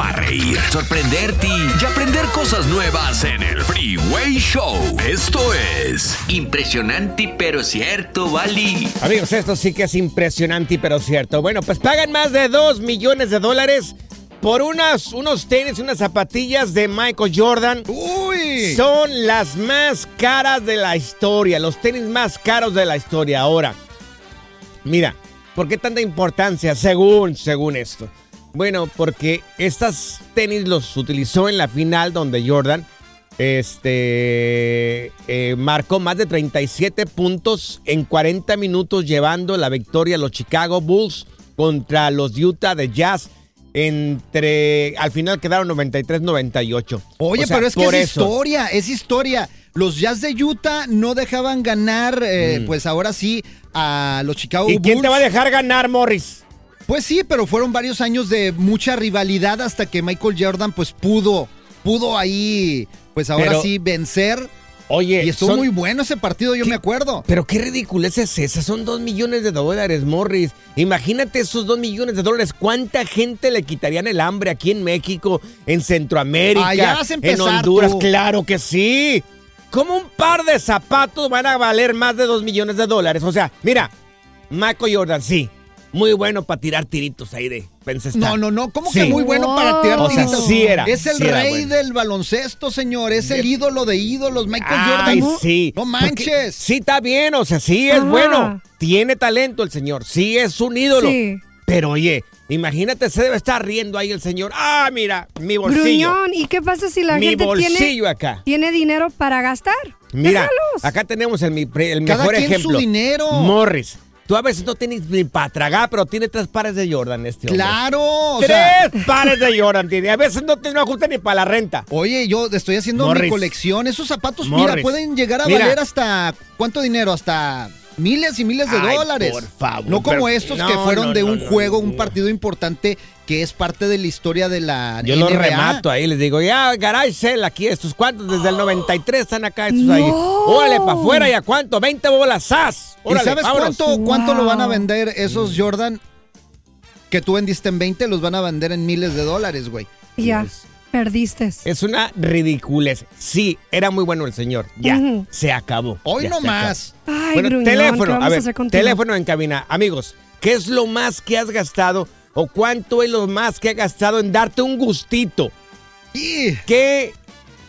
para reír, sorprenderte y aprender cosas nuevas en el Freeway Show. Esto es impresionante pero cierto, Bali. Amigos, esto sí que es impresionante pero cierto. Bueno, pues pagan más de 2 millones de dólares por unas, unos tenis, unas zapatillas de Michael Jordan. Uy. Son las más caras de la historia, los tenis más caros de la historia. Ahora, mira, ¿por qué tanta importancia según, según esto? Bueno, porque estas tenis los utilizó en la final donde Jordan este, eh, marcó más de 37 puntos en 40 minutos llevando la victoria a los Chicago Bulls contra los Utah de Jazz. Entre al final quedaron 93-98. Oye, O sea, pero es que es eso. historia, es historia. Los Jazz de Utah no dejaban ganar, eh, Mm. pues ahora sí, a los Chicago ¿Y Bulls. quién te va a dejar ganar, Morris? Pues sí, pero fueron varios años de mucha rivalidad hasta que Michael Jordan pues pudo, pudo ahí, pues ahora Pero- sí vencer. Oye, Y estuvo son- muy bueno ese partido, yo ¿Qué? me acuerdo. Pero qué ridiculez es esa. Son dos millones de dólares, Morris. Imagínate esos dos millones de dólares. ¿Cuánta gente le quitarían el hambre aquí en México, en Centroamérica, Ah, ya vas a en Honduras? tú. Claro que sí. ¿Cómo un par de zapatos van a valer más de dos millones de dólares? O sea, mira, Michael Jordan, sí. Muy bueno para tirar tiritos ahí de Pencestar. No, no, no, ¿cómo Sí. que muy bueno para tirar O sea, tiritos? sí era, Es el sí era rey bueno. del baloncesto, señor. Es el ídolo de ídolos, Michael Ay, Jordan. sí. No Porque manches. Sí, está bien, o sea, sí es Ajá. bueno. Tiene talento el señor, sí es un ídolo. Sí. Pero oye, imagínate, se debe estar riendo ahí el señor. Ah, mira, mi bolsillo. Gruñón, ¿y qué pasa si la mi gente bolsillo tiene, acá. tiene dinero para gastar? Mira, Déjalos. acá tenemos el, el Cada mejor quien su ejemplo. dinero. Morris. Tú a veces no tienes ni para tragar, pero tiene tres pares de Jordan este hombre. Claro. o sea, Tres pares de Jordan tiene. A veces no te no ajusta ni para la renta. Oye, yo estoy haciendo mi Morris. colección. Esos zapatos, mira, Morris. pueden llegar a Mira. valer hasta. ¿Cuánto dinero? Hasta miles y miles de Ay, dólares. por favor, no como pero- estos no, que fueron no, de no, un no, juego, no. un partido importante que es parte de la historia de la Yo los NBA. remato ahí, les digo, ya, garage sale aquí, estos cuantos, desde el 93 están acá, estos No. ahí. Órale, para afuera, ¿y a cuánto? 20 bolas, ¡zas! ¿Y sabes vámonos. cuánto, cuánto lo van a vender esos Jordan que tú vendiste en 20? Los van a vender en miles de dólares, güey. Ya, perdiste. Es una ridiculez. Sí, era muy bueno el señor. Ya, se acabó. Hoy Ya no acabó. más. Ay, Bueno, gruñón, ¿qué teléfono, vamos a ver, teléfono en cabina. Amigos, ¿qué es lo más que has gastado o cuánto es lo más que has gastado en darte un gustito? Y ¿Qué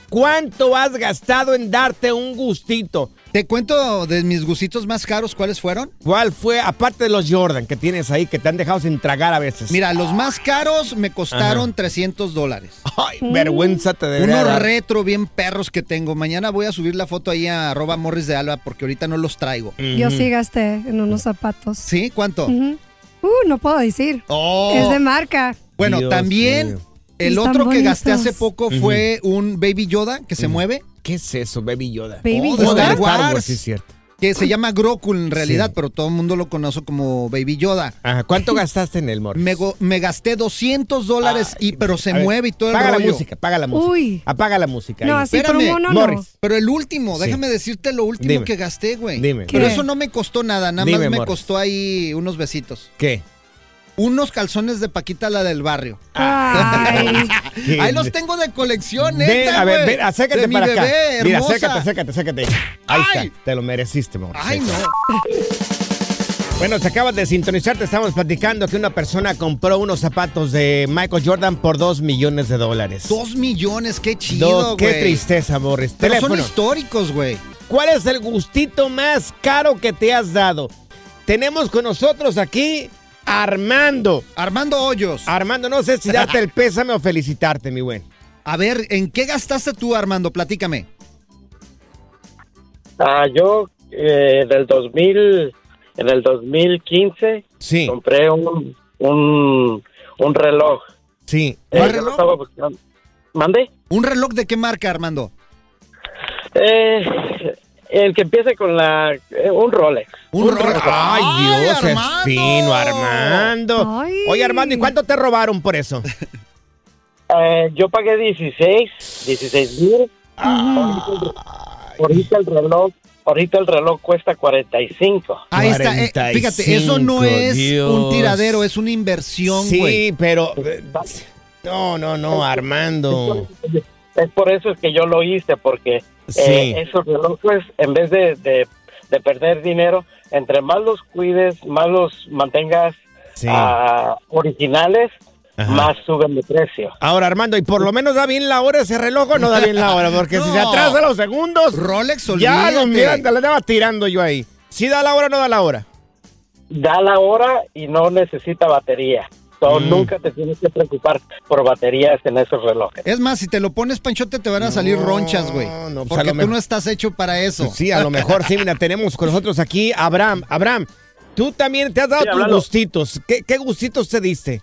¿cuánto has gastado en darte un gustito? Te cuento de mis gustitos más caros, ¿cuáles fueron? ¿Cuál fue, aparte de los Jordan que tienes ahí, que te han dejado sin tragar a veces? Mira, los más caros me costaron 300 dólares. Ay, vergüenza te debería Unos dar. retro bien perros que tengo. Mañana voy a subir la foto ahí a arroba morris de alba porque ahorita no los traigo. Yo sí gasté en unos zapatos. ¿Sí? ¿Cuánto? Ujú. Uh, no puedo decir. Oh. Es de marca. Bueno, Dios también mío. el Están otro que gasté bonitos. hace poco fue un Baby Yoda que se mueve, ¿Qué es eso, Baby Yoda? Baby Oh, de Yoda. Star Wars. sí es cierto. Que se llama Groku en realidad, Sí. pero todo el mundo lo conoce como Baby Yoda. Ajá, ¿cuánto gastaste en el Morris? Me, gasté 200 dólares, y, pero se mueve y todo el Paga rollo. la música, paga la música. Uy. Apaga la música. No, ahí. así Espérame, mono no. Morris. Pero el último, Sí. déjame decirte lo último Dime. que gasté, güey. Dime. Pero ¿Qué? eso no me costó nada, nada Dime, más me Morris. costó ahí unos besitos. ¿Qué? Unos calzones de Paquita, la del barrio. Ay. Ahí los tengo de colección, Ven, neta, a ver, ven, acércate De mi para acá. bebé, Mira, acércate, acércate, acércate. Ahí Ay. está, te lo mereciste, Morris. Ay, no. Bueno, te acabas de sintonizar, te estamos platicando que una persona compró unos zapatos de Michael Jordan por dos millones de dólares. Dos millones, qué Dos- chido, güey. Qué tristeza, Morris. Pero son históricos, güey. ¿Cuál es el gustito más caro que te has dado? Tenemos con nosotros aquí Armando. Armando Hoyos. Armando, no sé si darte el pésame o felicitarte, mi buen. A ver, ¿en qué gastaste tú, Armando? Platícame. Ah, yo eh, del 2000, en el 2015 Sí, compré un, un, un reloj. sí. Eh, ¿Cuál yo reloj? estaba buscando- ¿Mande? ¿Un reloj de qué marca, Armando? Eh, el que empiece con la... eh, un Rolex. Un Rolex. Ay, Dios, es Armando! fino, Armando. Ay. Oye, Armando, ¿y cuánto te robaron por eso? Eh, yo pagué 16, 16 mil. Ahorita el reloj, ahorita el reloj cuesta 45. Ahí está. eh, fíjate, eso no 45, es Dios. un tiradero, es una inversión, güey. Sí, pero... eh, No, no, no, Armando. Es por eso es que yo lo hice, porque Sí. eh, esos relojes, en vez de, de- de perder dinero, entre más los cuides, más los mantengas Sí. ah, originales, Ajá. más suben de precio. Ahora, Armando, ¿y por lo menos da bien la hora ese reloj o no da bien la hora? Porque si se atrasa los segundos, Rolex, ya olvídate. lo miran, te la estaba tirando yo ahí. ¿Sí da la hora o no da la hora? Da la hora y no necesita batería. So, Mm. Nunca te tienes que preocupar por baterías en esos relojes. Es más, si te lo pones panchote te van a salir No, ronchas, güey. no, pues, porque tú no estás hecho para eso. Sí, a lo mejor sí. Mira, tenemos con nosotros aquí a Abraham. Abraham, tú también te has dado Sí, tus hablando. gustitos. ¿Qué, ¿Qué gustitos te diste?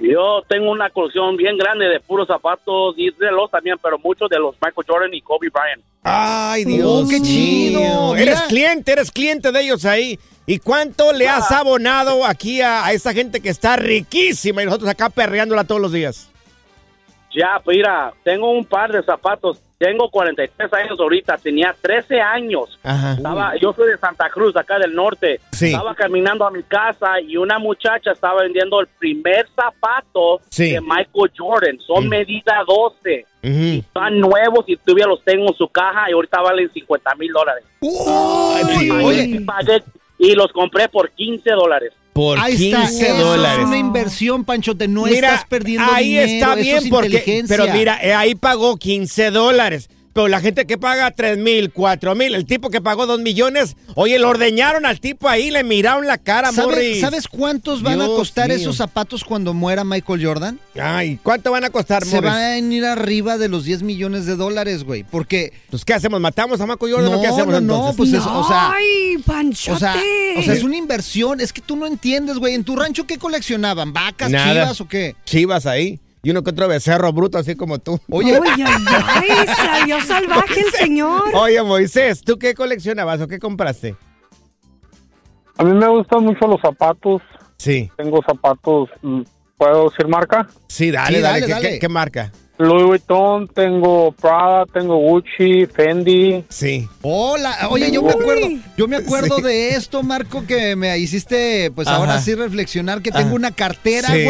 Yo tengo una colección bien grande de puros zapatos y reloj también, pero muchos de los Michael Jordan y Kobe Bryant. Ay, Oh, Dios. qué chido, mío. Eres cliente, eres cliente de ellos ahí. ¿Y cuánto le has abonado aquí a, a esta gente que está riquísima y nosotros acá perreándola todos los días? Ya, pues mira, tengo un par de zapatos. Tengo 43 años ahorita, tenía 13 años. Ajá. Estaba, yo soy de Santa Cruz, acá del norte. Sí. Estaba caminando a mi casa y una muchacha estaba vendiendo el primer zapato Sí. de Michael Jordan. Son Mm. medida 12. Ujú. Están nuevos y todavía los tengo en su caja y ahorita valen 50 mil dólares. Pagué- y los compré por 15 dólares. Por ahí 15 está. Eso dólares. es una inversión, Panchote. No estás perdiendo ahí dinero. está eso bien es porque, pero mira, eh, ahí pagó 15 dólares. Pero la gente que paga 3 mil, 4 mil, el tipo que pagó 2 millones, oye, lo ordeñaron al tipo ahí, le miraron la cara, ¿Sabe- Morris. ¿Sabes cuántos van a costar mío. esos zapatos cuando muera Michael Jordan? Ay, ¿cuánto van a costar, Se Morris? van a ir arriba de los 10 millones de dólares, güey. Porque. Pues, ¿qué hacemos? ¿Matamos a Marco Jordan o No, qué hacemos no, no, entonces? pues es- o sea. Ay, panchote. O sea, o sea, es una inversión. Es que tú no entiendes, güey. ¿En tu rancho qué coleccionaban? ¿Vacas, Nada. chivas o qué? Chivas ahí. Y uno que otro becerro bruto, así como tú. Oye, Ay, ay, ay, salió salvaje el señor. Oye, Moisés, ¿tú qué coleccionabas o qué compraste? A mí me gustan mucho los zapatos. Sí. Tengo zapatos, mm, ¿puedo decir marca? Sí, dale, Sí, dale. dale, ¿Qué, dale. qué- qué marca? Louis Vuitton, tengo Prada, tengo Gucci, Fendi. Sí. Hola, oye, yo me acuerdo, yo me acuerdo Sí. de esto, Marco, que me hiciste, pues Ajá. ahora sí reflexionar que tengo Ajá. una cartera, Sí.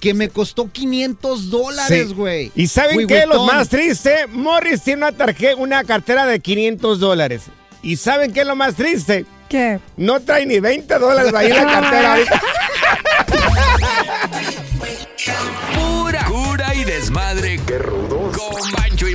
Que me costó 500 dólares, Sí. güey. ¿Y saben Louis qué? Lo más triste, Morris tiene una tarjeta, una cartera de 500 dólares. ¿Y saben qué es lo más triste? ¿Qué? No trae ni 20 dólares ahí en la cartera. ahorita. Pura cura y desmadre. Qué rudos. Con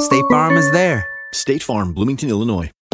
State Farm is there. State Farm, Bloomington, Illinois.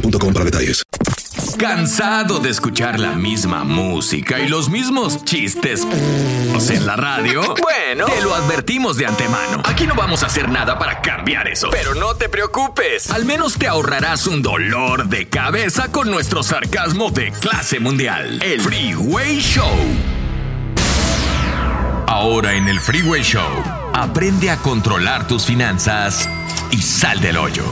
boostmobile.com para detalles. ¿Cansado de escuchar la misma música y los mismos chistes en la radio? Bueno, te lo advertimos de antemano. Aquí no vamos a hacer nada para cambiar eso. Pero no te preocupes. Al menos te ahorrarás un dolor de cabeza con nuestro sarcasmo de clase mundial. El Freeway Show. Ahora en el Freeway Show, aprende a controlar tus finanzas y sal del hoyo.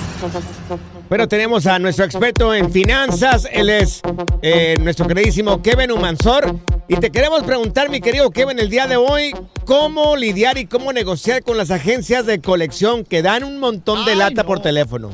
Bueno, tenemos a nuestro experto en finanzas. Él es eh, nuestro queridísimo Kevin Humansor. Y te queremos preguntar, mi querido Kevin, el día de hoy, cómo lidiar y cómo negociar con las agencias de colección que dan un montón de lata por teléfono.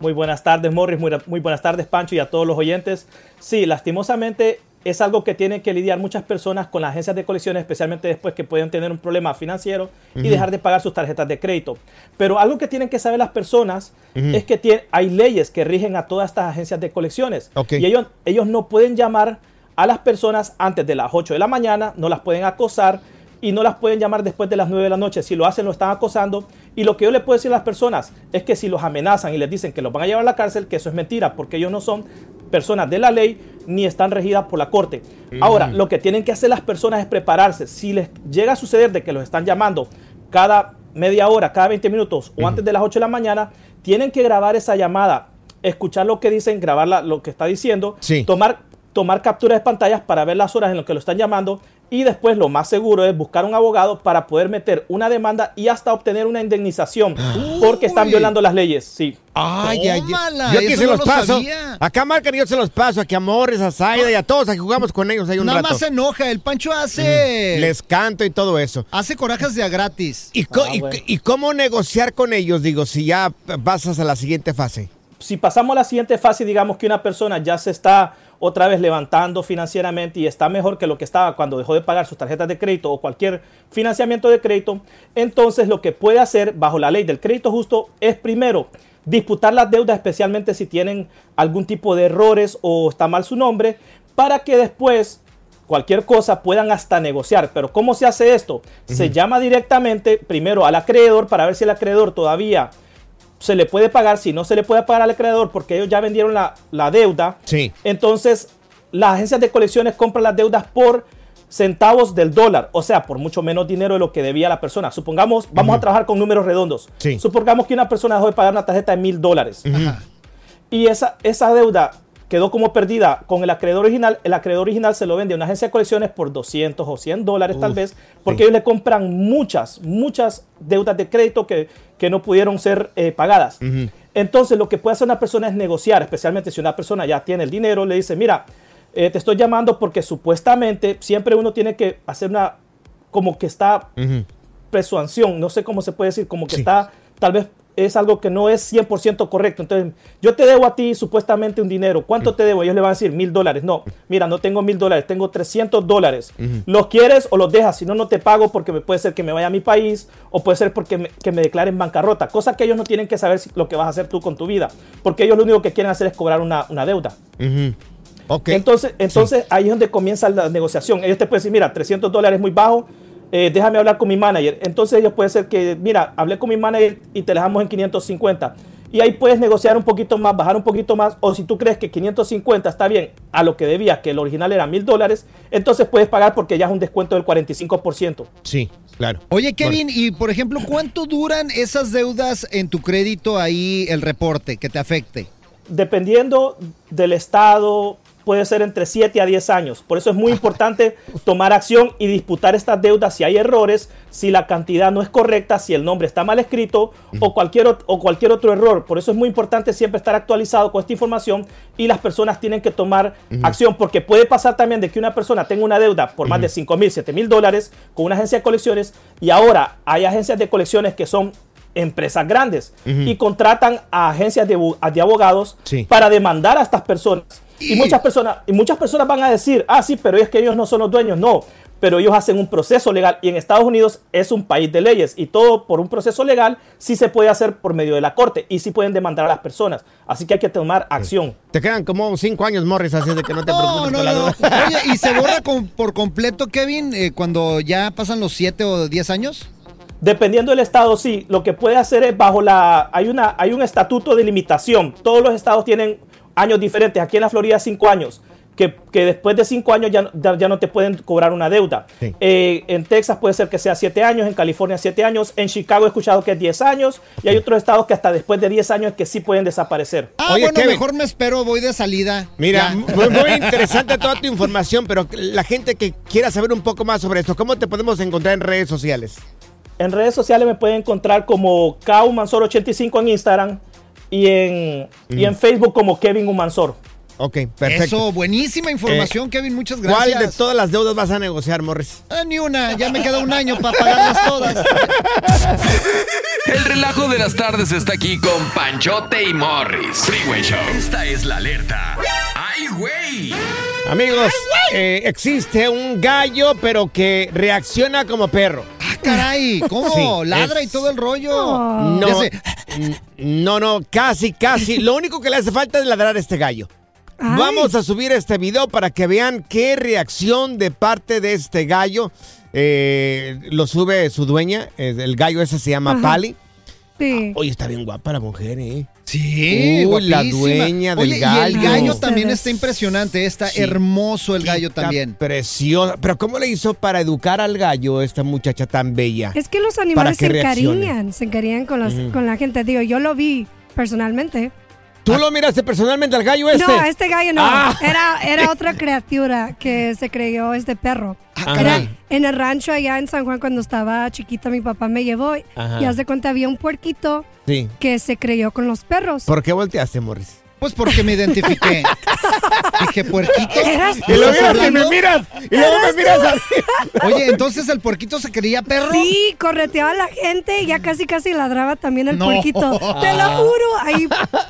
Muy buenas tardes, Morris. Muy, muy buenas tardes, Pancho, y a todos los oyentes. Sí, lastimosamente es algo que tienen que lidiar muchas personas con las agencias de colecciones, especialmente después que pueden tener un problema financiero y dejar de pagar sus tarjetas de crédito. Pero algo que tienen que saber las personas es que hay leyes que rigen a todas estas agencias de colecciones. Y ellos, ellos no pueden llamar a las personas antes de las 8 de la mañana, no las pueden acosar y no las pueden llamar después de las 9 de la noche. Si lo hacen, lo están acosando. Y lo que yo le puedo decir a las personas es que si los amenazan y les dicen que los van a llevar a la cárcel, que eso es mentira, porque ellos no son personas de la ley ni están regidas por la corte. Mm. Ahora, lo que tienen que hacer las personas es prepararse. Si les llega a suceder de que los están llamando cada media hora, cada 20 minutos o antes de las 8 de la mañana, tienen que grabar esa llamada, escuchar lo que dicen, grabar la- lo que está diciendo, tomar, tomar capturas de pantallas para ver las horas en las que lo están llamando y después lo más seguro es buscar un abogado para poder meter una demanda y hasta obtener una indemnización porque están violando las leyes. Sí. Ay, ay, Tómala, yo aquí se no los lo paso. sabía. Acá marcan y yo se los paso. Aquí a Morris, a Zaida y a todos. Aquí jugamos con ellos un Nada rato. más se enoja. El Pancho hace. Les canto y todo eso. Hace corajes de a gratis. ¿Y, y- y cómo negociar con ellos, digo, si ya pasas a la siguiente fase? si pasamos a la siguiente fase, digamos que una persona ya se está otra vez levantando financieramente y está mejor que lo que estaba cuando dejó de pagar sus tarjetas de crédito o cualquier financiamiento de crédito, entonces lo que puede hacer bajo la ley del crédito justo es primero disputar las deudas, especialmente si tienen algún tipo de errores o está mal su nombre, para que después cualquier cosa puedan hasta negociar. Pero ¿cómo se hace esto? Se llama directamente primero al acreedor para ver si el acreedor todavía se le puede pagar, si no se le puede pagar al acreedor porque ellos ya vendieron la, la deuda, Sí. entonces las agencias de colecciones compran las deudas por centavos del dólar, o sea, por mucho menos dinero de lo que debía la persona. Supongamos, vamos a trabajar con números redondos. Sí. Supongamos que una persona dejó de pagar una tarjeta de mil dólares y esa, esa deuda quedó como perdida con el acreedor original, el acreedor original se lo vende a una agencia de colecciones por 200 o 100 dólares tal vez, porque ellos le compran muchas, muchas deudas de crédito que, que no pudieron ser eh, pagadas. Entonces lo que puede hacer una persona es negociar, especialmente si una persona ya tiene el dinero, le dice, mira, eh, te estoy llamando porque supuestamente siempre uno tiene que hacer una, como que está persuasión, no sé cómo se puede decir, como que está tal vez es algo que no es 100% correcto. Entonces, yo te debo a ti supuestamente un dinero. ¿Cuánto te debo? Ellos le van a decir mil dólares. No, mira, no tengo mil dólares, tengo 300 dólares. ¿Los quieres o los dejas? Si no, no te pago porque me puede ser que me vaya a mi país o puede ser porque me, que me declaren bancarrota. Cosa que ellos no tienen que saber si- lo que vas a hacer tú con tu vida. Porque ellos lo único que quieren hacer es cobrar una, una deuda. Ujú. Ok. Entonces, entonces ahí es donde comienza la negociación. Ellos te pueden decir, mira, 300 dólares es muy bajo, eh, déjame hablar con mi manager. Entonces ellos pueden ser que, mira, hablé con mi manager y te dejamos en 550. Y ahí puedes negociar un poquito más, bajar un poquito más, o si tú crees que 550 está bien a lo que debías, que el original era mil dólares, entonces puedes pagar porque ya es un descuento del 45%. Sí, claro. Oye, Kevin, y por ejemplo, ¿cuánto duran esas deudas en tu crédito ahí, el reporte, que te afecte? dependiendo del estado, puede ser entre 7 a 10 años. Por eso es muy importante tomar acción y disputar estas deudas si hay errores, si la cantidad no es correcta, si el nombre está mal escrito o cualquier, o cualquier otro error. Por eso es muy importante siempre estar actualizado con esta información y las personas tienen que tomar acción porque puede pasar también de que una persona tenga una deuda por más de 5 mil, 7 mil dólares con una agencia de colecciones y ahora hay agencias de colecciones que son empresas grandes Ujú. y contratan a agencias de, abogados Sí. para demandar a estas personas. Y muchas personas, y muchas personas van a decir, ah, sí, pero es que ellos no son los dueños. No, pero ellos hacen un proceso legal y en Estados Unidos es un país de leyes y todo por un proceso legal sí se puede hacer por medio de la corte y sí pueden demandar a las personas. Así que hay que tomar acción. Te quedan como cinco años, Morris, así de que no te preocupes No, por la no, no. Oye, ¿y se borra con- por completo, Kevin, eh, cuando ya pasan los 7 o 10 años? Dependiendo del estado, sí, lo que puede hacer es bajo la. Hay, una, hay un estatuto de limitación. Todos los estados tienen años diferentes. Aquí en la Florida, cinco años. Que, que después de cinco años ya, ya, no te pueden cobrar una deuda. Sí. Eh, en Texas puede ser que sea siete años, en California siete años, en Chicago he escuchado que es 10 años y hay otros estados que hasta después de 10 años que sí pueden desaparecer. Ah, Oye, bueno, Kevin. mejor me espero, voy de salida. Mira, muy, muy interesante toda tu información, pero la gente que quiera saber un poco más sobre esto, ¿cómo te podemos encontrar en redes sociales? En redes sociales me pueden encontrar como Kaumansor85 en Instagram y en, y en Facebook como Kevin Humansor. Ok, perfecto. Eso, buenísima información, Kevin, muchas ¿Cuál gracias. de todas las deudas vas a negociar, Morris? Ah, ni una, ya me queda un año para pagarlas todas. El relajo de las tardes está aquí con Panchote y Morris. Freeway Show. Esta es la alerta. ¡Ay, güey! Amigos, eh, existe un gallo, pero que reacciona como perro. Caray, ¿cómo? Sí, Ladra es- y todo el rollo. No, no, no, casi, casi. Lo único que le hace falta es ladrar a este gallo. Ay. Vamos a subir este video para que vean qué reacción de parte de este gallo. eh, lo sube su dueña. eh, El gallo ese se llama Ajá. Pali. Sí. Oye, está bien guapa la mujer, ¿eh? Sí, Uy, la dueña del Oye, Y gallo. el gallo también está impresionante, está Sí. hermoso el gallo Está también. Preciosa. Pero ¿cómo le hizo para educar al gallo esta muchacha tan bella? Es que los animales que se reaccione. encariñan, se encariñan con, las- Ujú. con la gente. Digo, yo lo vi personalmente. ¿Tú lo miraste personalmente al gallo este? No, este gallo no. Ah. Era, era otra criatura que se creyó este perro. Ah, Era en el rancho allá en San Juan cuando estaba chiquita, mi papá me llevó Ajá. y hace cuenta había un puerquito Sí. que se creyó con los perros. ¿Por qué volteaste, Morris? Pues porque me identifiqué. Dije, puerquito. Eras Y luego ¿estás miras y me miras. Y luego me miras a mí. Oye, entonces el puerquito se creía perro. Sí, correteaba a la gente y ya casi casi ladraba también el No. puerquito. Te lo juro. Ahí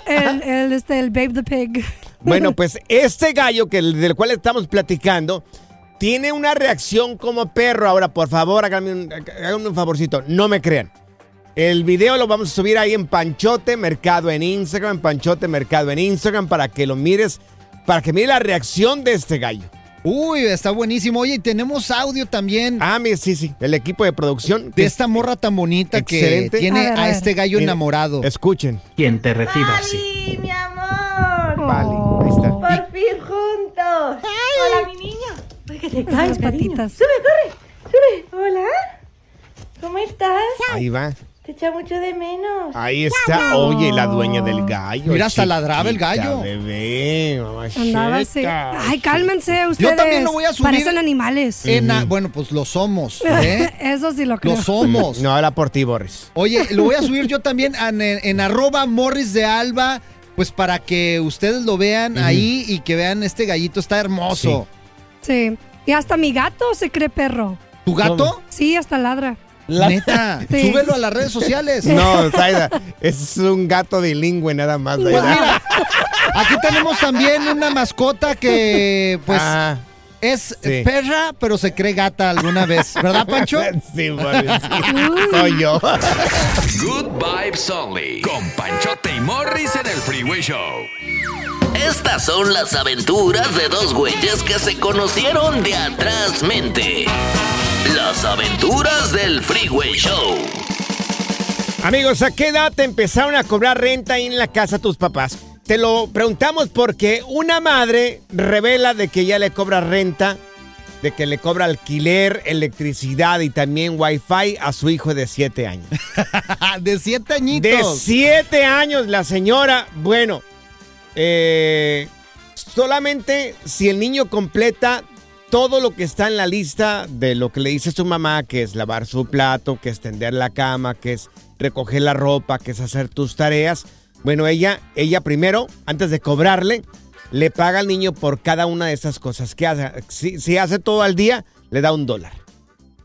el, el, este, el Babe the Pig. Bueno, pues este gallo que, del cual estamos platicando tiene una reacción como perro. Ahora, por favor, háganme un, háganme un favorcito. No me crean. El video lo vamos a subir ahí en Panchote Mercado en Instagram, Panchote Mercado en Instagram, para que lo mires, para que mire la reacción de este gallo. Uy, está buenísimo. Oye, y tenemos audio también Ah, mira, sí, sí, el equipo de producción. de esta morra tan bonita que tiene A ver, a a ver. este gallo Mira, enamorado. Escuchen. Quien te reciba así. mi amor! Vale, ahí está. ¡Por fin juntos! ¡Hola, mi niño! Oye, que te caes, patitas. ¡Sube, corre! ¡Sube! ¡Hola! ¿Cómo estás? Ahí va. Te echa mucho de menos. Ahí está. Oye, la dueña del gallo. Mira, hasta ladraba el gallo. Bebé, Andaba así. Ay, cálmense ustedes. también lo voy a subir. Parecen animales. En a- bueno, pues lo somos. ¿eh? Eso sí lo creo. Lo somos. No, habla por ti, Boris. Oye, lo voy a subir yo también en, en arroba Morris de Alba, pues para que ustedes lo vean ahí y que vean este gallito, está hermoso. Sí. Y hasta mi gato se cree perro. ¿Tu gato? Sí, hasta ladra. Neta, Sí. súbelo a las redes sociales. No, Zaida, es un gato bilingüe nada más. Pues mira, aquí tenemos también una mascota que, pues, Ah, es sí. perra, pero se cree gata alguna vez. ¿Verdad, Pancho? Sí, Morris, sí. Soy yo. Good Vibes Only. Con Panchote y Morris en el Freeway Show. Estas son las aventuras de dos güeyes que se conocieron de atrás mente. Las aventuras del Freeway Show. Amigos, ¿a qué edad te empezaron a cobrar renta ahí en la casa tus papás? Te lo preguntamos porque una madre revela de que ya le cobra renta, de que le cobra alquiler, electricidad y también wifi a su hijo de 7 años. de 7 añitos. De 7 años la señora, bueno, eh, solamente si el niño completa todo lo que está en la lista de lo que le dice su mamá, que es lavar su plato, que es tender la cama, que es recoger la ropa, que es hacer tus tareas. Bueno, ella, ella primero, antes de cobrarle, le paga al niño por cada una de esas cosas. ¿Qué hace? Si, si hace todo al día, le da un dólar.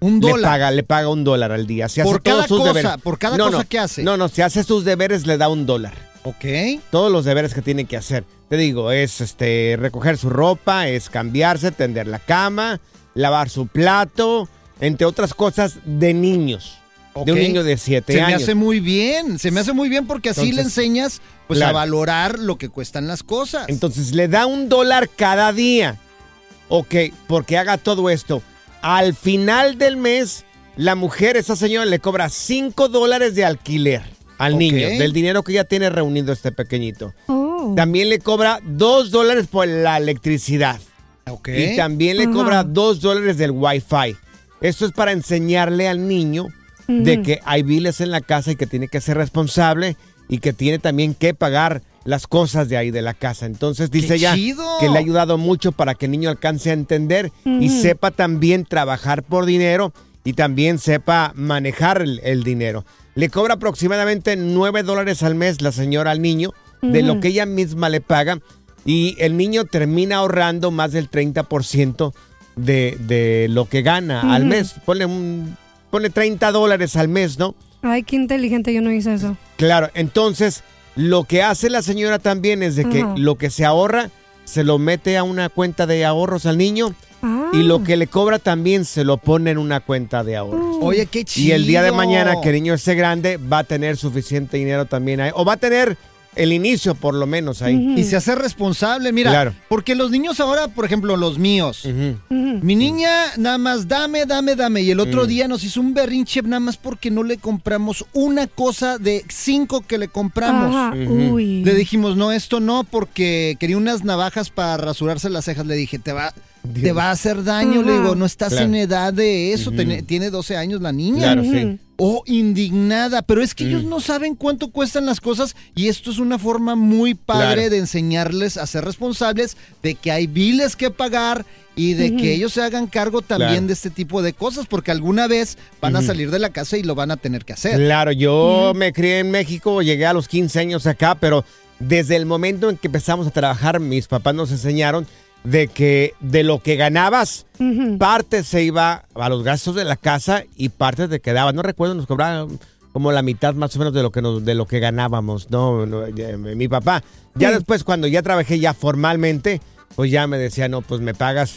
Un Le dólar. paga, le paga un dólar al día. Si Por hace todos cada sus cosa, deberes. por cada No, cosa no. que hace. No, no, si hace sus deberes le da un dólar. Ok. Todos los deberes que tiene que hacer. Te digo, es este recoger su ropa, es cambiarse, tender la cama, lavar su plato, entre otras cosas de niños. De un niño de 7 Se años. me hace muy bien, se me hace muy bien porque así le enseñas pues a valorar lo que cuestan las cosas. Entonces le da un dólar cada día. Ok, porque haga todo esto. Al final del mes, la mujer, esa señora, le cobra 5 dólares de alquiler al niño, del dinero que ya tiene reunido este pequeñito. Oh. También le cobra 2 dólares por la electricidad. Ok. Y también le cobra 2 dólares del wifi. Esto es para enseñarle al niño de que hay biles en la casa y que tiene que ser responsable y que tiene también que pagar las cosas de ahí de la casa. Entonces dice ¡Qué ella chido! que le ha ayudado mucho para que el niño alcance a entender y sepa también trabajar por dinero y también sepa manejar el, el dinero. Le cobra aproximadamente 9 dólares al mes la señora al niño de lo que ella misma le paga y el niño termina ahorrando más del 30% de, de lo que gana al mes. Ponle, un, ponle 30 dólares al mes, ¿no? Ay, qué inteligente, yo no hice eso. Claro, entonces lo que hace la señora también es de que lo que se ahorra se lo mete a una cuenta de ahorros al niño. Y lo que le cobra también se lo pone en una cuenta de ahorros. Oye, qué chido. Y el día de mañana que el niño esté grande va a tener suficiente dinero también ahí. O va a tener el inicio por lo menos ahí. Y se hace responsable, mira, Claro. porque los niños ahora, por ejemplo, los míos, mi niña nada más dame, dame, dame, y el otro Mm. día nos hizo un berrinche nada más porque no le compramos una cosa de cinco que le compramos. Uy. Le dijimos, no, esto no, porque quería unas navajas para rasurarse las cejas. Le dije, te va, te va a hacer daño. Le digo, no estás Claro. en edad de eso, tiene, tiene 12 años la niña. Claro, sí. Oh, indignada, pero es que ellos no saben cuánto cuestan las cosas y esto es una forma muy padre Claro. de enseñarles a ser responsables de que hay biles que pagar y de que ellos se hagan cargo también Claro. de este tipo de cosas porque alguna vez van a salir de la casa y lo van a tener que hacer. Claro, yo me crié en México, llegué a los 15 años acá, pero desde el momento en que empezamos a trabajar, mis papás nos enseñaron de que de lo que ganabas, Ujú. parte se iba a los gastos de la casa y parte te quedaba. No recuerdo, nos cobraban como la mitad más o menos de lo que nos- de lo que ganábamos, no, No, ya, mi papá. Ya Sí. después cuando ya trabajé ya formalmente, pues ya me decía, "No, pues me pagas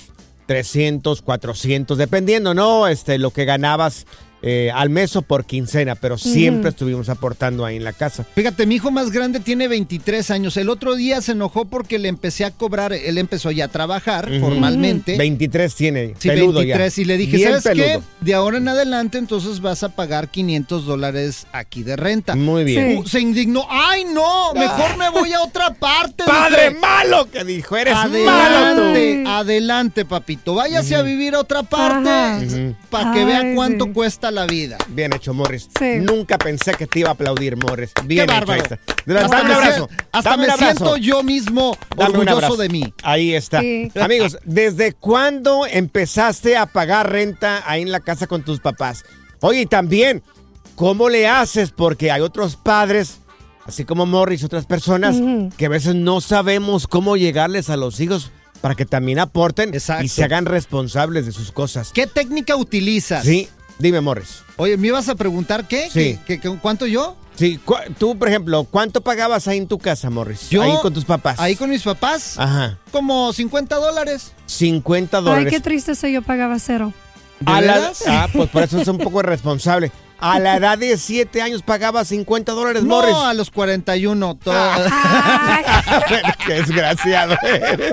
300, 400, dependiendo, ¿no? Este lo que ganabas eh, al mes o por quincena, pero siempre estuvimos aportando ahí en la casa. Fíjate, mi hijo más grande tiene 23 años. El otro día se enojó porque le empecé a cobrar, él empezó ya a trabajar formalmente. 23 tiene, Sí, peludo 23. ya. Y le dije, Bien ¿sabes qué? De ahora en adelante, entonces vas a pagar 500 dólares aquí de renta. Muy bien. Uh, se indignó. ¡Ay, no! Mejor me voy a otra parte. ¡Padre dije. malo! Que dijo, eres malo Adelante, tú. adelante, papito. Váyase a vivir a otra parte para que vea cuánto sí. cuesta la vida. Bien hecho, Morris. Sí. Nunca pensé que te iba a aplaudir, Morris. Bien Qué hecho. bárbaro. De verdad, Hasta dame un abrazo. Hasta Dame me abrazo. siento yo mismo Dame orgulloso de mí. Ahí está. Sí. Amigos, ¿desde cuándo empezaste a pagar renta ahí en la casa con tus papás? Oye, y también, ¿cómo le haces? Porque hay otros padres, así como Morris otras personas, que a veces no sabemos cómo llegarles a los hijos para que también aporten Exacto. y se hagan responsables de sus cosas. ¿Qué técnica utilizas? Sí, dime, Morris. Oye, ¿me ibas a preguntar qué? Sí. ¿Qué, qué- cuánto yo? Sí, cu- tú, por ejemplo, ¿cuánto pagabas ahí en tu casa, Morris? Yo- Ahí con tus papás. Ahí con mis papás. Ajá. Como 50 dólares. 50 Ay, dólares. qué triste soy, yo pagaba cero. A la- ah, pues por eso es un poco irresponsable. A la edad de 7 años pagaba 50 dólares, No, Morris. a los 41. todo- Qué desgraciado eres.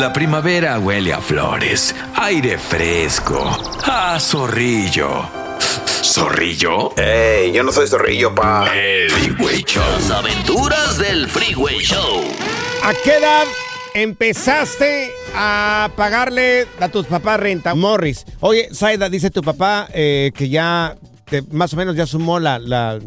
La primavera huele a flores, aire fresco, a zorrillo. ¿Zorrillo? Ey, yo no soy zorrillo, pa. El Freeway Show. Las aventuras del Freeway Show. ¿A qué edad empezaste a pagarle a tus papás renta? Morris. Oye, Saida, dice tu papá eh, que ya te- más o menos ya sumó la, la,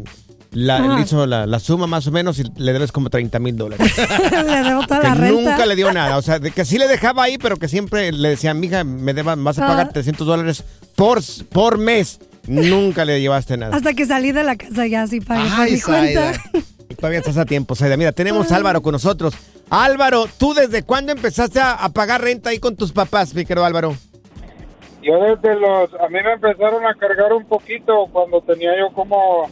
la- Ajá. él hizo la, la suma más o menos y le debes como 30 mil dólares. le debo toda que la renta. nunca le dio nada. O sea, de que sí le dejaba ahí, pero que siempre le decía, mija, me deba, vas a pagar Ah. 300 dólares por, por mes. Nunca le llevaste nada. Hasta que salí de la casa ya sí pagué Ay, mi cuenta. Todavía estás a tiempo, Saida. Mira, tenemos a Álvaro con nosotros. Álvaro, ¿tú desde cuándo empezaste a, a pagar renta ahí con tus papás, mi querido Álvaro? Yo desde los, a mí me empezaron a cargar un poquito cuando tenía yo como,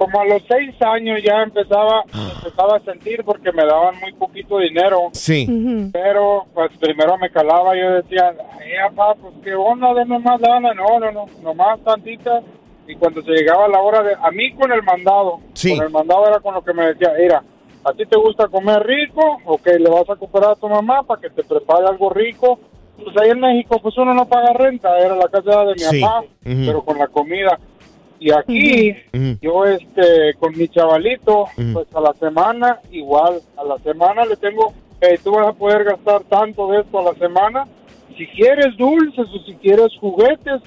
como a los seis años ya empezaba, empezaba a sentir porque me daban muy poquito dinero. Sí. Pero pues primero me calaba, yo decía, ay papá, pues qué onda, denme más lana, no, no, no, nomás tantita. Y cuando se llegaba la hora de, a mí con el mandado, Sí. con el mandado era con lo que me decía, mira, ¿a ti te gusta comer rico? Ok, le vas a cooperar a tu mamá para que te prepare algo rico. Pues ahí en México, pues uno no paga renta, era la casa de mi Sí. mamá, pero con la comida. Y aquí, yo este, con mi chavalito, pues a la semana, igual, a la semana le tengo, eh, tú vas a poder gastar tanto de esto a la semana. Si quieres dulces o si quieres juguetes,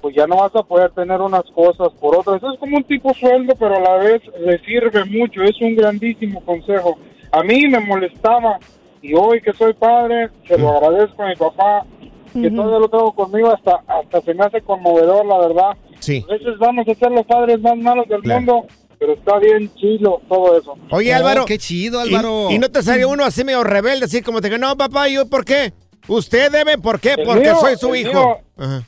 pues ya no vas a poder tener unas cosas por otras. Es como un tipo sueldo, pero a la vez le sirve mucho. Es un grandísimo consejo. A mí me molestaba y hoy que soy padre, se lo agradezco a mi papá, que todavía lo tengo conmigo, hasta, hasta se me hace conmovedor, la verdad. Sí. A veces vamos a ser los padres más malos del Claro. mundo, pero está bien chilo todo eso. Oye, Álvaro. qué chido, ¿y- Álvaro. Y, no te salió uno así medio rebelde, así como te digo, no, papá, ¿yo por qué? Usted debe, ¿por qué? El Porque mío, soy su el hijo. mío. Ajá.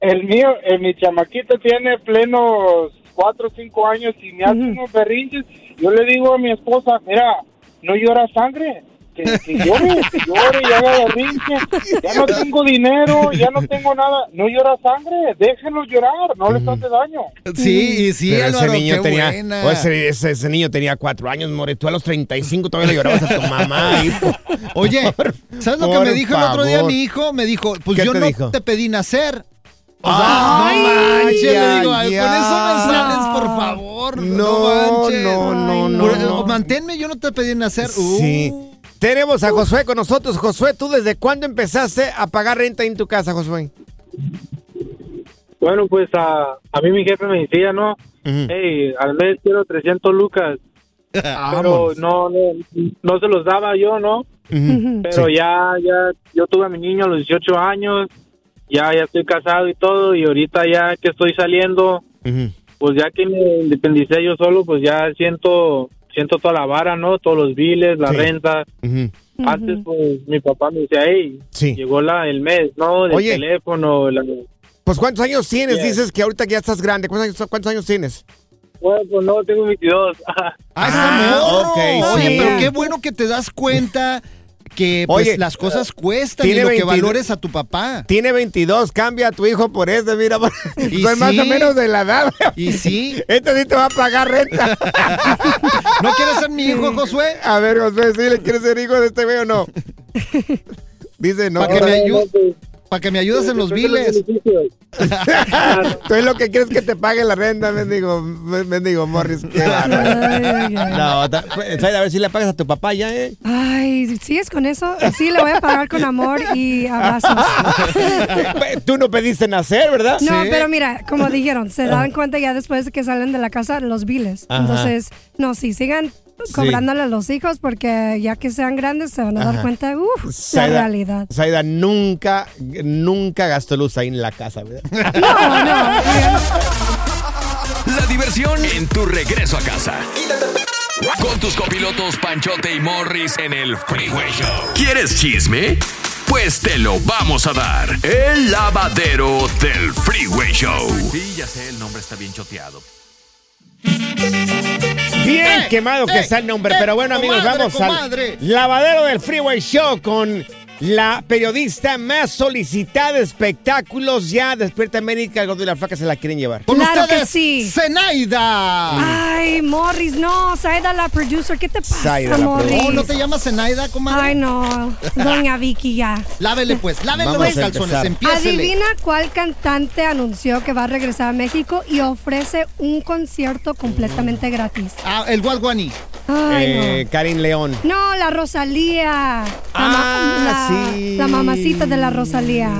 El mío, eh, mi chamaquito tiene plenos cuatro o cinco años y me hace unos berrinches. Yo le digo a mi esposa, mira, no llora sangre, que, que llore, que llore y haga berrinche. Ya no tengo dinero, ya no tengo nada. No llora sangre, déjenlo llorar, no les hace daño. Sí, sí, Pero Álvaro, ese niño qué tenía, buena. ese, ese- ese niño tenía cuatro años, more. Tú a los 35 todavía le llorabas a tu mamá. hijo. Oye, ¿sabes lo que me dijo el otro día mi hijo? Me dijo, pues ¿Qué yo te no dijo? te pedí nacer. O sea, Ay, no manches, le digo, ay, con eso me sales, por favor. No, No, manches. no, no, no, no. Manténme, yo no te pedí nacer. Uh. Sí. Tenemos a Josué con nosotros. Josué, ¿tú desde cuándo empezaste a pagar renta en tu casa, Josué? Bueno, pues a, a mí mi jefe me decía, ¿no? Hey, al mes quiero 300 lucas. pero no, no, no se los daba yo, ¿no? Pero ya, ya, yo tuve a mi niño a los 18 años, ya, ya estoy casado y todo, y ahorita ya que estoy saliendo, pues ya que me independicé yo solo, pues ya siento, siento toda la vara, ¿no? Todos los biles, la renta. Antes, pues, mi papá me decía, hey, llegó la, el mes, ¿no? Del Oye. teléfono, la- Pues ¿cuántos años tienes? Bien. Dices que ahorita que ya estás grande. ¿Cuántos años, cuántos años tienes? Bueno, pues no, tengo 22. Ah, ok, Oye, sí. pero qué bueno que te das cuenta que pues, Oye, las cosas cuestan y tiene lo que 22. valores a tu papá. Tiene 22, cambia a tu hijo por este, mira. Y Soy más o menos de la edad. Y sí. Este sí te va a pagar renta. ¿No quieres ser mi hijo, Josué? A ver, Josué, ¿sí le quieres ser hijo de este güey o no? Dice, no. Para que, me quiero- ayu- pa' que me ayudes en los biles. Tú es lo que quieres que te pague la renta, mendigo, mendigo Morris. Qué. No, Zaida, a ver si le pagas a tu papá ya, ¿eh? Ay, ¿sigues con eso? Sí, le voy a pagar con amor y abrazos. Tú no pediste nacer, ¿verdad? No, pero mira, como dijeron, se dan cuenta ya después de que salen de la casa los biles. Ajá. Entonces, no, sí, sigan cobrándole a los hijos porque ya que sean grandes se van a dar Ajá. cuenta, uff, la Zaida- realidad. Zaida nunca, nunca gastó luz ahí en la casa, ¿verdad? La diversión en tu regreso a casa. Con tus copilotos Panchote y Morris en el Freeway Show. ¿Quieres chisme? Pues te lo vamos a dar. El lavadero del Freeway Show. Sí, ya sé, el nombre está bien choteado. Bien quemado que ey, está el nombre, ey, pero bueno amigos, comadre, vamos comadre. al lavadero del Freeway Show con la periodista más solicitada de espectáculos ya despierta América, el gordo y la flaca se la quieren llevar. Con Claro ustedes, que sí. Zenaida. Ay, Morris, no, Saida la producer, ¿qué te pasa, Zaida, Morris? producer. Oh, ¿no te llamas Zenaida, comadre? Ay, no, doña Vicky ya. Lávele pues, lávele Vamos los a calzones, empiécele. Adivina cuál cantante anunció que va a regresar a México y ofrece un concierto completamente gratis. Ah, el Guaguani. Ay, Eh, Karin León. no. La Rosalía. La, Ah, ma- la- sí. la mamacita de la Rosalía.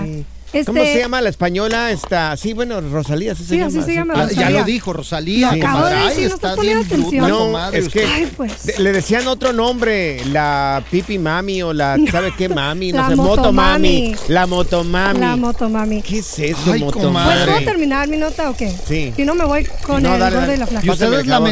Este, ¿Cómo se llama la española esta? Sí, bueno, Rosalía, sí se Sí, llama. se llama, Ah, ya lo dijo, Rosalía. Lo acabo Ay, decir, no estás bien No, comadre. es que. Ay, pues. le decían otro nombre, la Pipi Mami o la, ¿sabe qué mami? No La sé, Motomami. Motomami. La Motomami. La motomami. ¿Qué es eso, Ay, Pues, Motomami? ¿puedo terminar mi nota o qué? Sí. Si no, me voy con No, el dale, gordo dale. y la flaca. Y usted es la el jabón.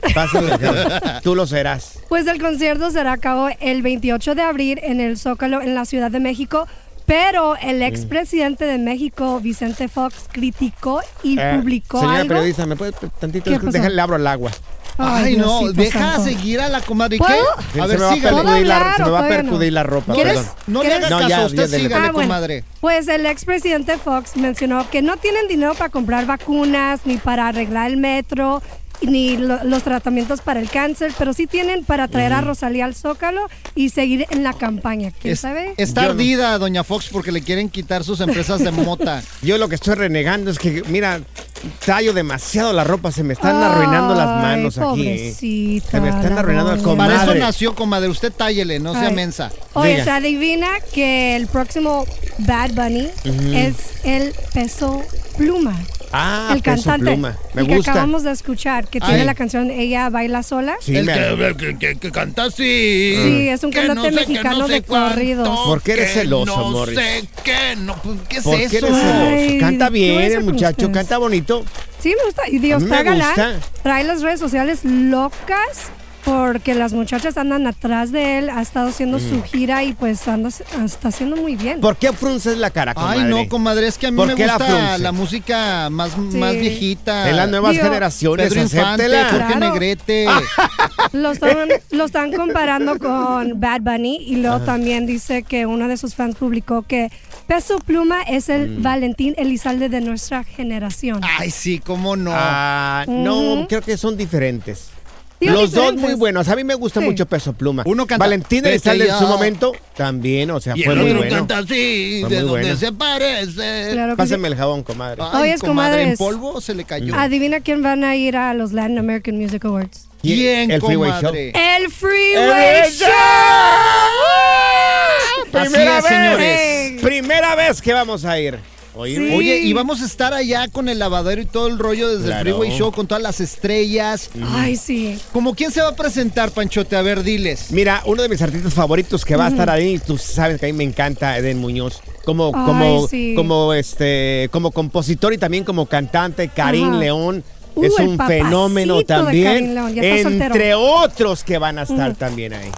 Tú lo serás. Pues el concierto será a cabo el 28 de abril en el Zócalo en la Ciudad de México. Pero el expresidente de México, Vicente Fox, criticó y Eh, publicó Señora algo. periodista, ¿me puede tantito? ¿Qué? Déjale abro el agua. Ay, no, Diosito deja santo. seguir a la comadre. ¿Y ¿Puedo? ¿Qué? A se ver, me va a sígale. percudir la, se me va a percudir la ropa, ¿Quieres? perdón. No le ¿Quieres? haga No, caso, ya, usted ya, sígale, Ah, bueno. comadre. Pues el expresidente Fox mencionó que no tienen dinero para comprar vacunas, ni para arreglar el metro, ni lo- los tratamientos para el cáncer, pero sí tienen para traer a Rosalía al Zócalo y seguir en la campaña. ¿Quién Es- sabe? Está Yo no. ardida, doña Fox, porque le quieren quitar sus empresas de mota. Yo lo que estoy renegando es que, mira, tallo demasiado la ropa, se me están arruinando las manos aquí. eh. Se me están arruinando las doña. Para eso comadre. nació, comadre. Usted tállele, no sea mensa. Oye, Diga. se adivina que el próximo Bad Bunny es el peso pluma. Ah, el cantante. Pluma. Me el que gusta. acabamos de escuchar, que Ay. tiene la canción Ella baila sola. Sí, el me- que, que, que- que canta así. Sí, es un cantante no sé, que mexicano no sé de corridos. cuánto, ¿Por qué eres celoso, no Morris? sé qué, no, pues, ¿qué es ¿Por qué eso? eres celoso? Ay, Canta ¿qué voy a bien el muchacho, ustedes? canta bonito. Sí, me gusta. Y Dios está galán. gusta. Trae las redes sociales locas porque las muchachas andan atrás de él. Ha estado haciendo Mm. su gira y pues anda, está haciendo muy bien. ¿Por qué frunces la cara, comadre? Ay, no, comadre, es que a mí ¿Por me la gusta la, música más, más viejita. De las nuevas Digo, generaciones, Pedro Infante. Jorge Claro. Negrete. Lo están, lo están comparando con Bad Bunny y luego también dice que uno de sus fans publicó que Peso Pluma es el Mm. Valentín Elizalde de nuestra generación. Ay, sí, cómo no. Ah, no, creo que son diferentes. Digo Los dos muy buenos. A mí me gusta Sí. mucho Peso Pluma. Uno canta, Valentín "Vete Elizalde en ya". su momento también, o sea, y fue el muy otro bueno. canta así, Fue de donde bueno. se parece. Claro que Pásame sí. el jabón, comadre. Ay, Oye, comadre, en comadres. polvo se le cayó. Adivina quién van a ir a los Latin American Music Awards. ¿Quién, El Freeway comadre? El Freeway ¡El Show. Primera Así es, vez. señores. Primera vez que vamos a ir. Oye, y vamos a estar allá con el lavadero y todo el rollo desde Claro. el Freeway Show con todas las estrellas. Ay, sí. ¿Cómo quién se va a presentar, Panchote? A ver, diles. Mira, uno de mis artistas favoritos que va a estar ahí, tú sabes que a mí me encanta Eden Muñoz. Como, Ay, como, sí. como este, como compositor y también como cantante, Karim. León. Uh, es un fenómeno también. Karim León, ya está soltero. entre otros que van a estar también ahí.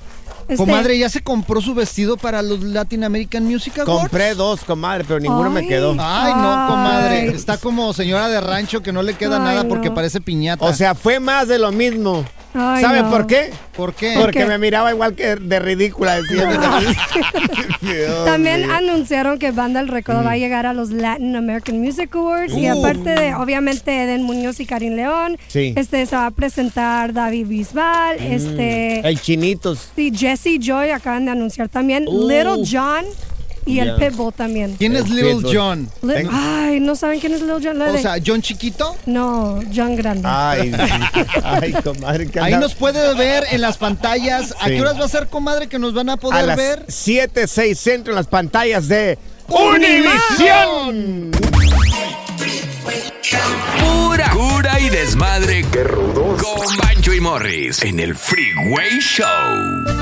Este- Comadre, ¿ya se compró su vestido para los Latin American Music Awards? Compré dos, comadre, pero ninguno me quedó. Ay, no, comadre. Ay. Está como señora de rancho que no le queda Ay, nada no. porque parece piñata. O sea, fue más de lo mismo. Ay, ¿Sabe no. por qué? ¿Por qué? Porque qué? me miraba igual que de ridícula. decía. También mío. anunciaron que Banda El Recodo Mm. va a llegar a los Latin American Music Awards y Uh. aparte de, obviamente, Eden Muñoz y Karim León, Sí. este se va a presentar David Bisbal, Mm. este, El chinitos. sí, Jesse Joy acaban de anunciar también, Uh. Little John y el Pitbull también. ¿Quién es Little Pitbull. John? Ay, ¿no saben quién es Little John? La O sea, John chiquito. no, John Grande. Ay, ay, comadre. que Ahí nos puede ver en las pantallas. ¿A qué horas va a ser, comadre, que nos van a a poder las ver? 7, 6 centro en las pantallas de Univisión. Pura cura y desmadre. ¡Qué rudos! Con Bancho y Morris en el Freeway Show.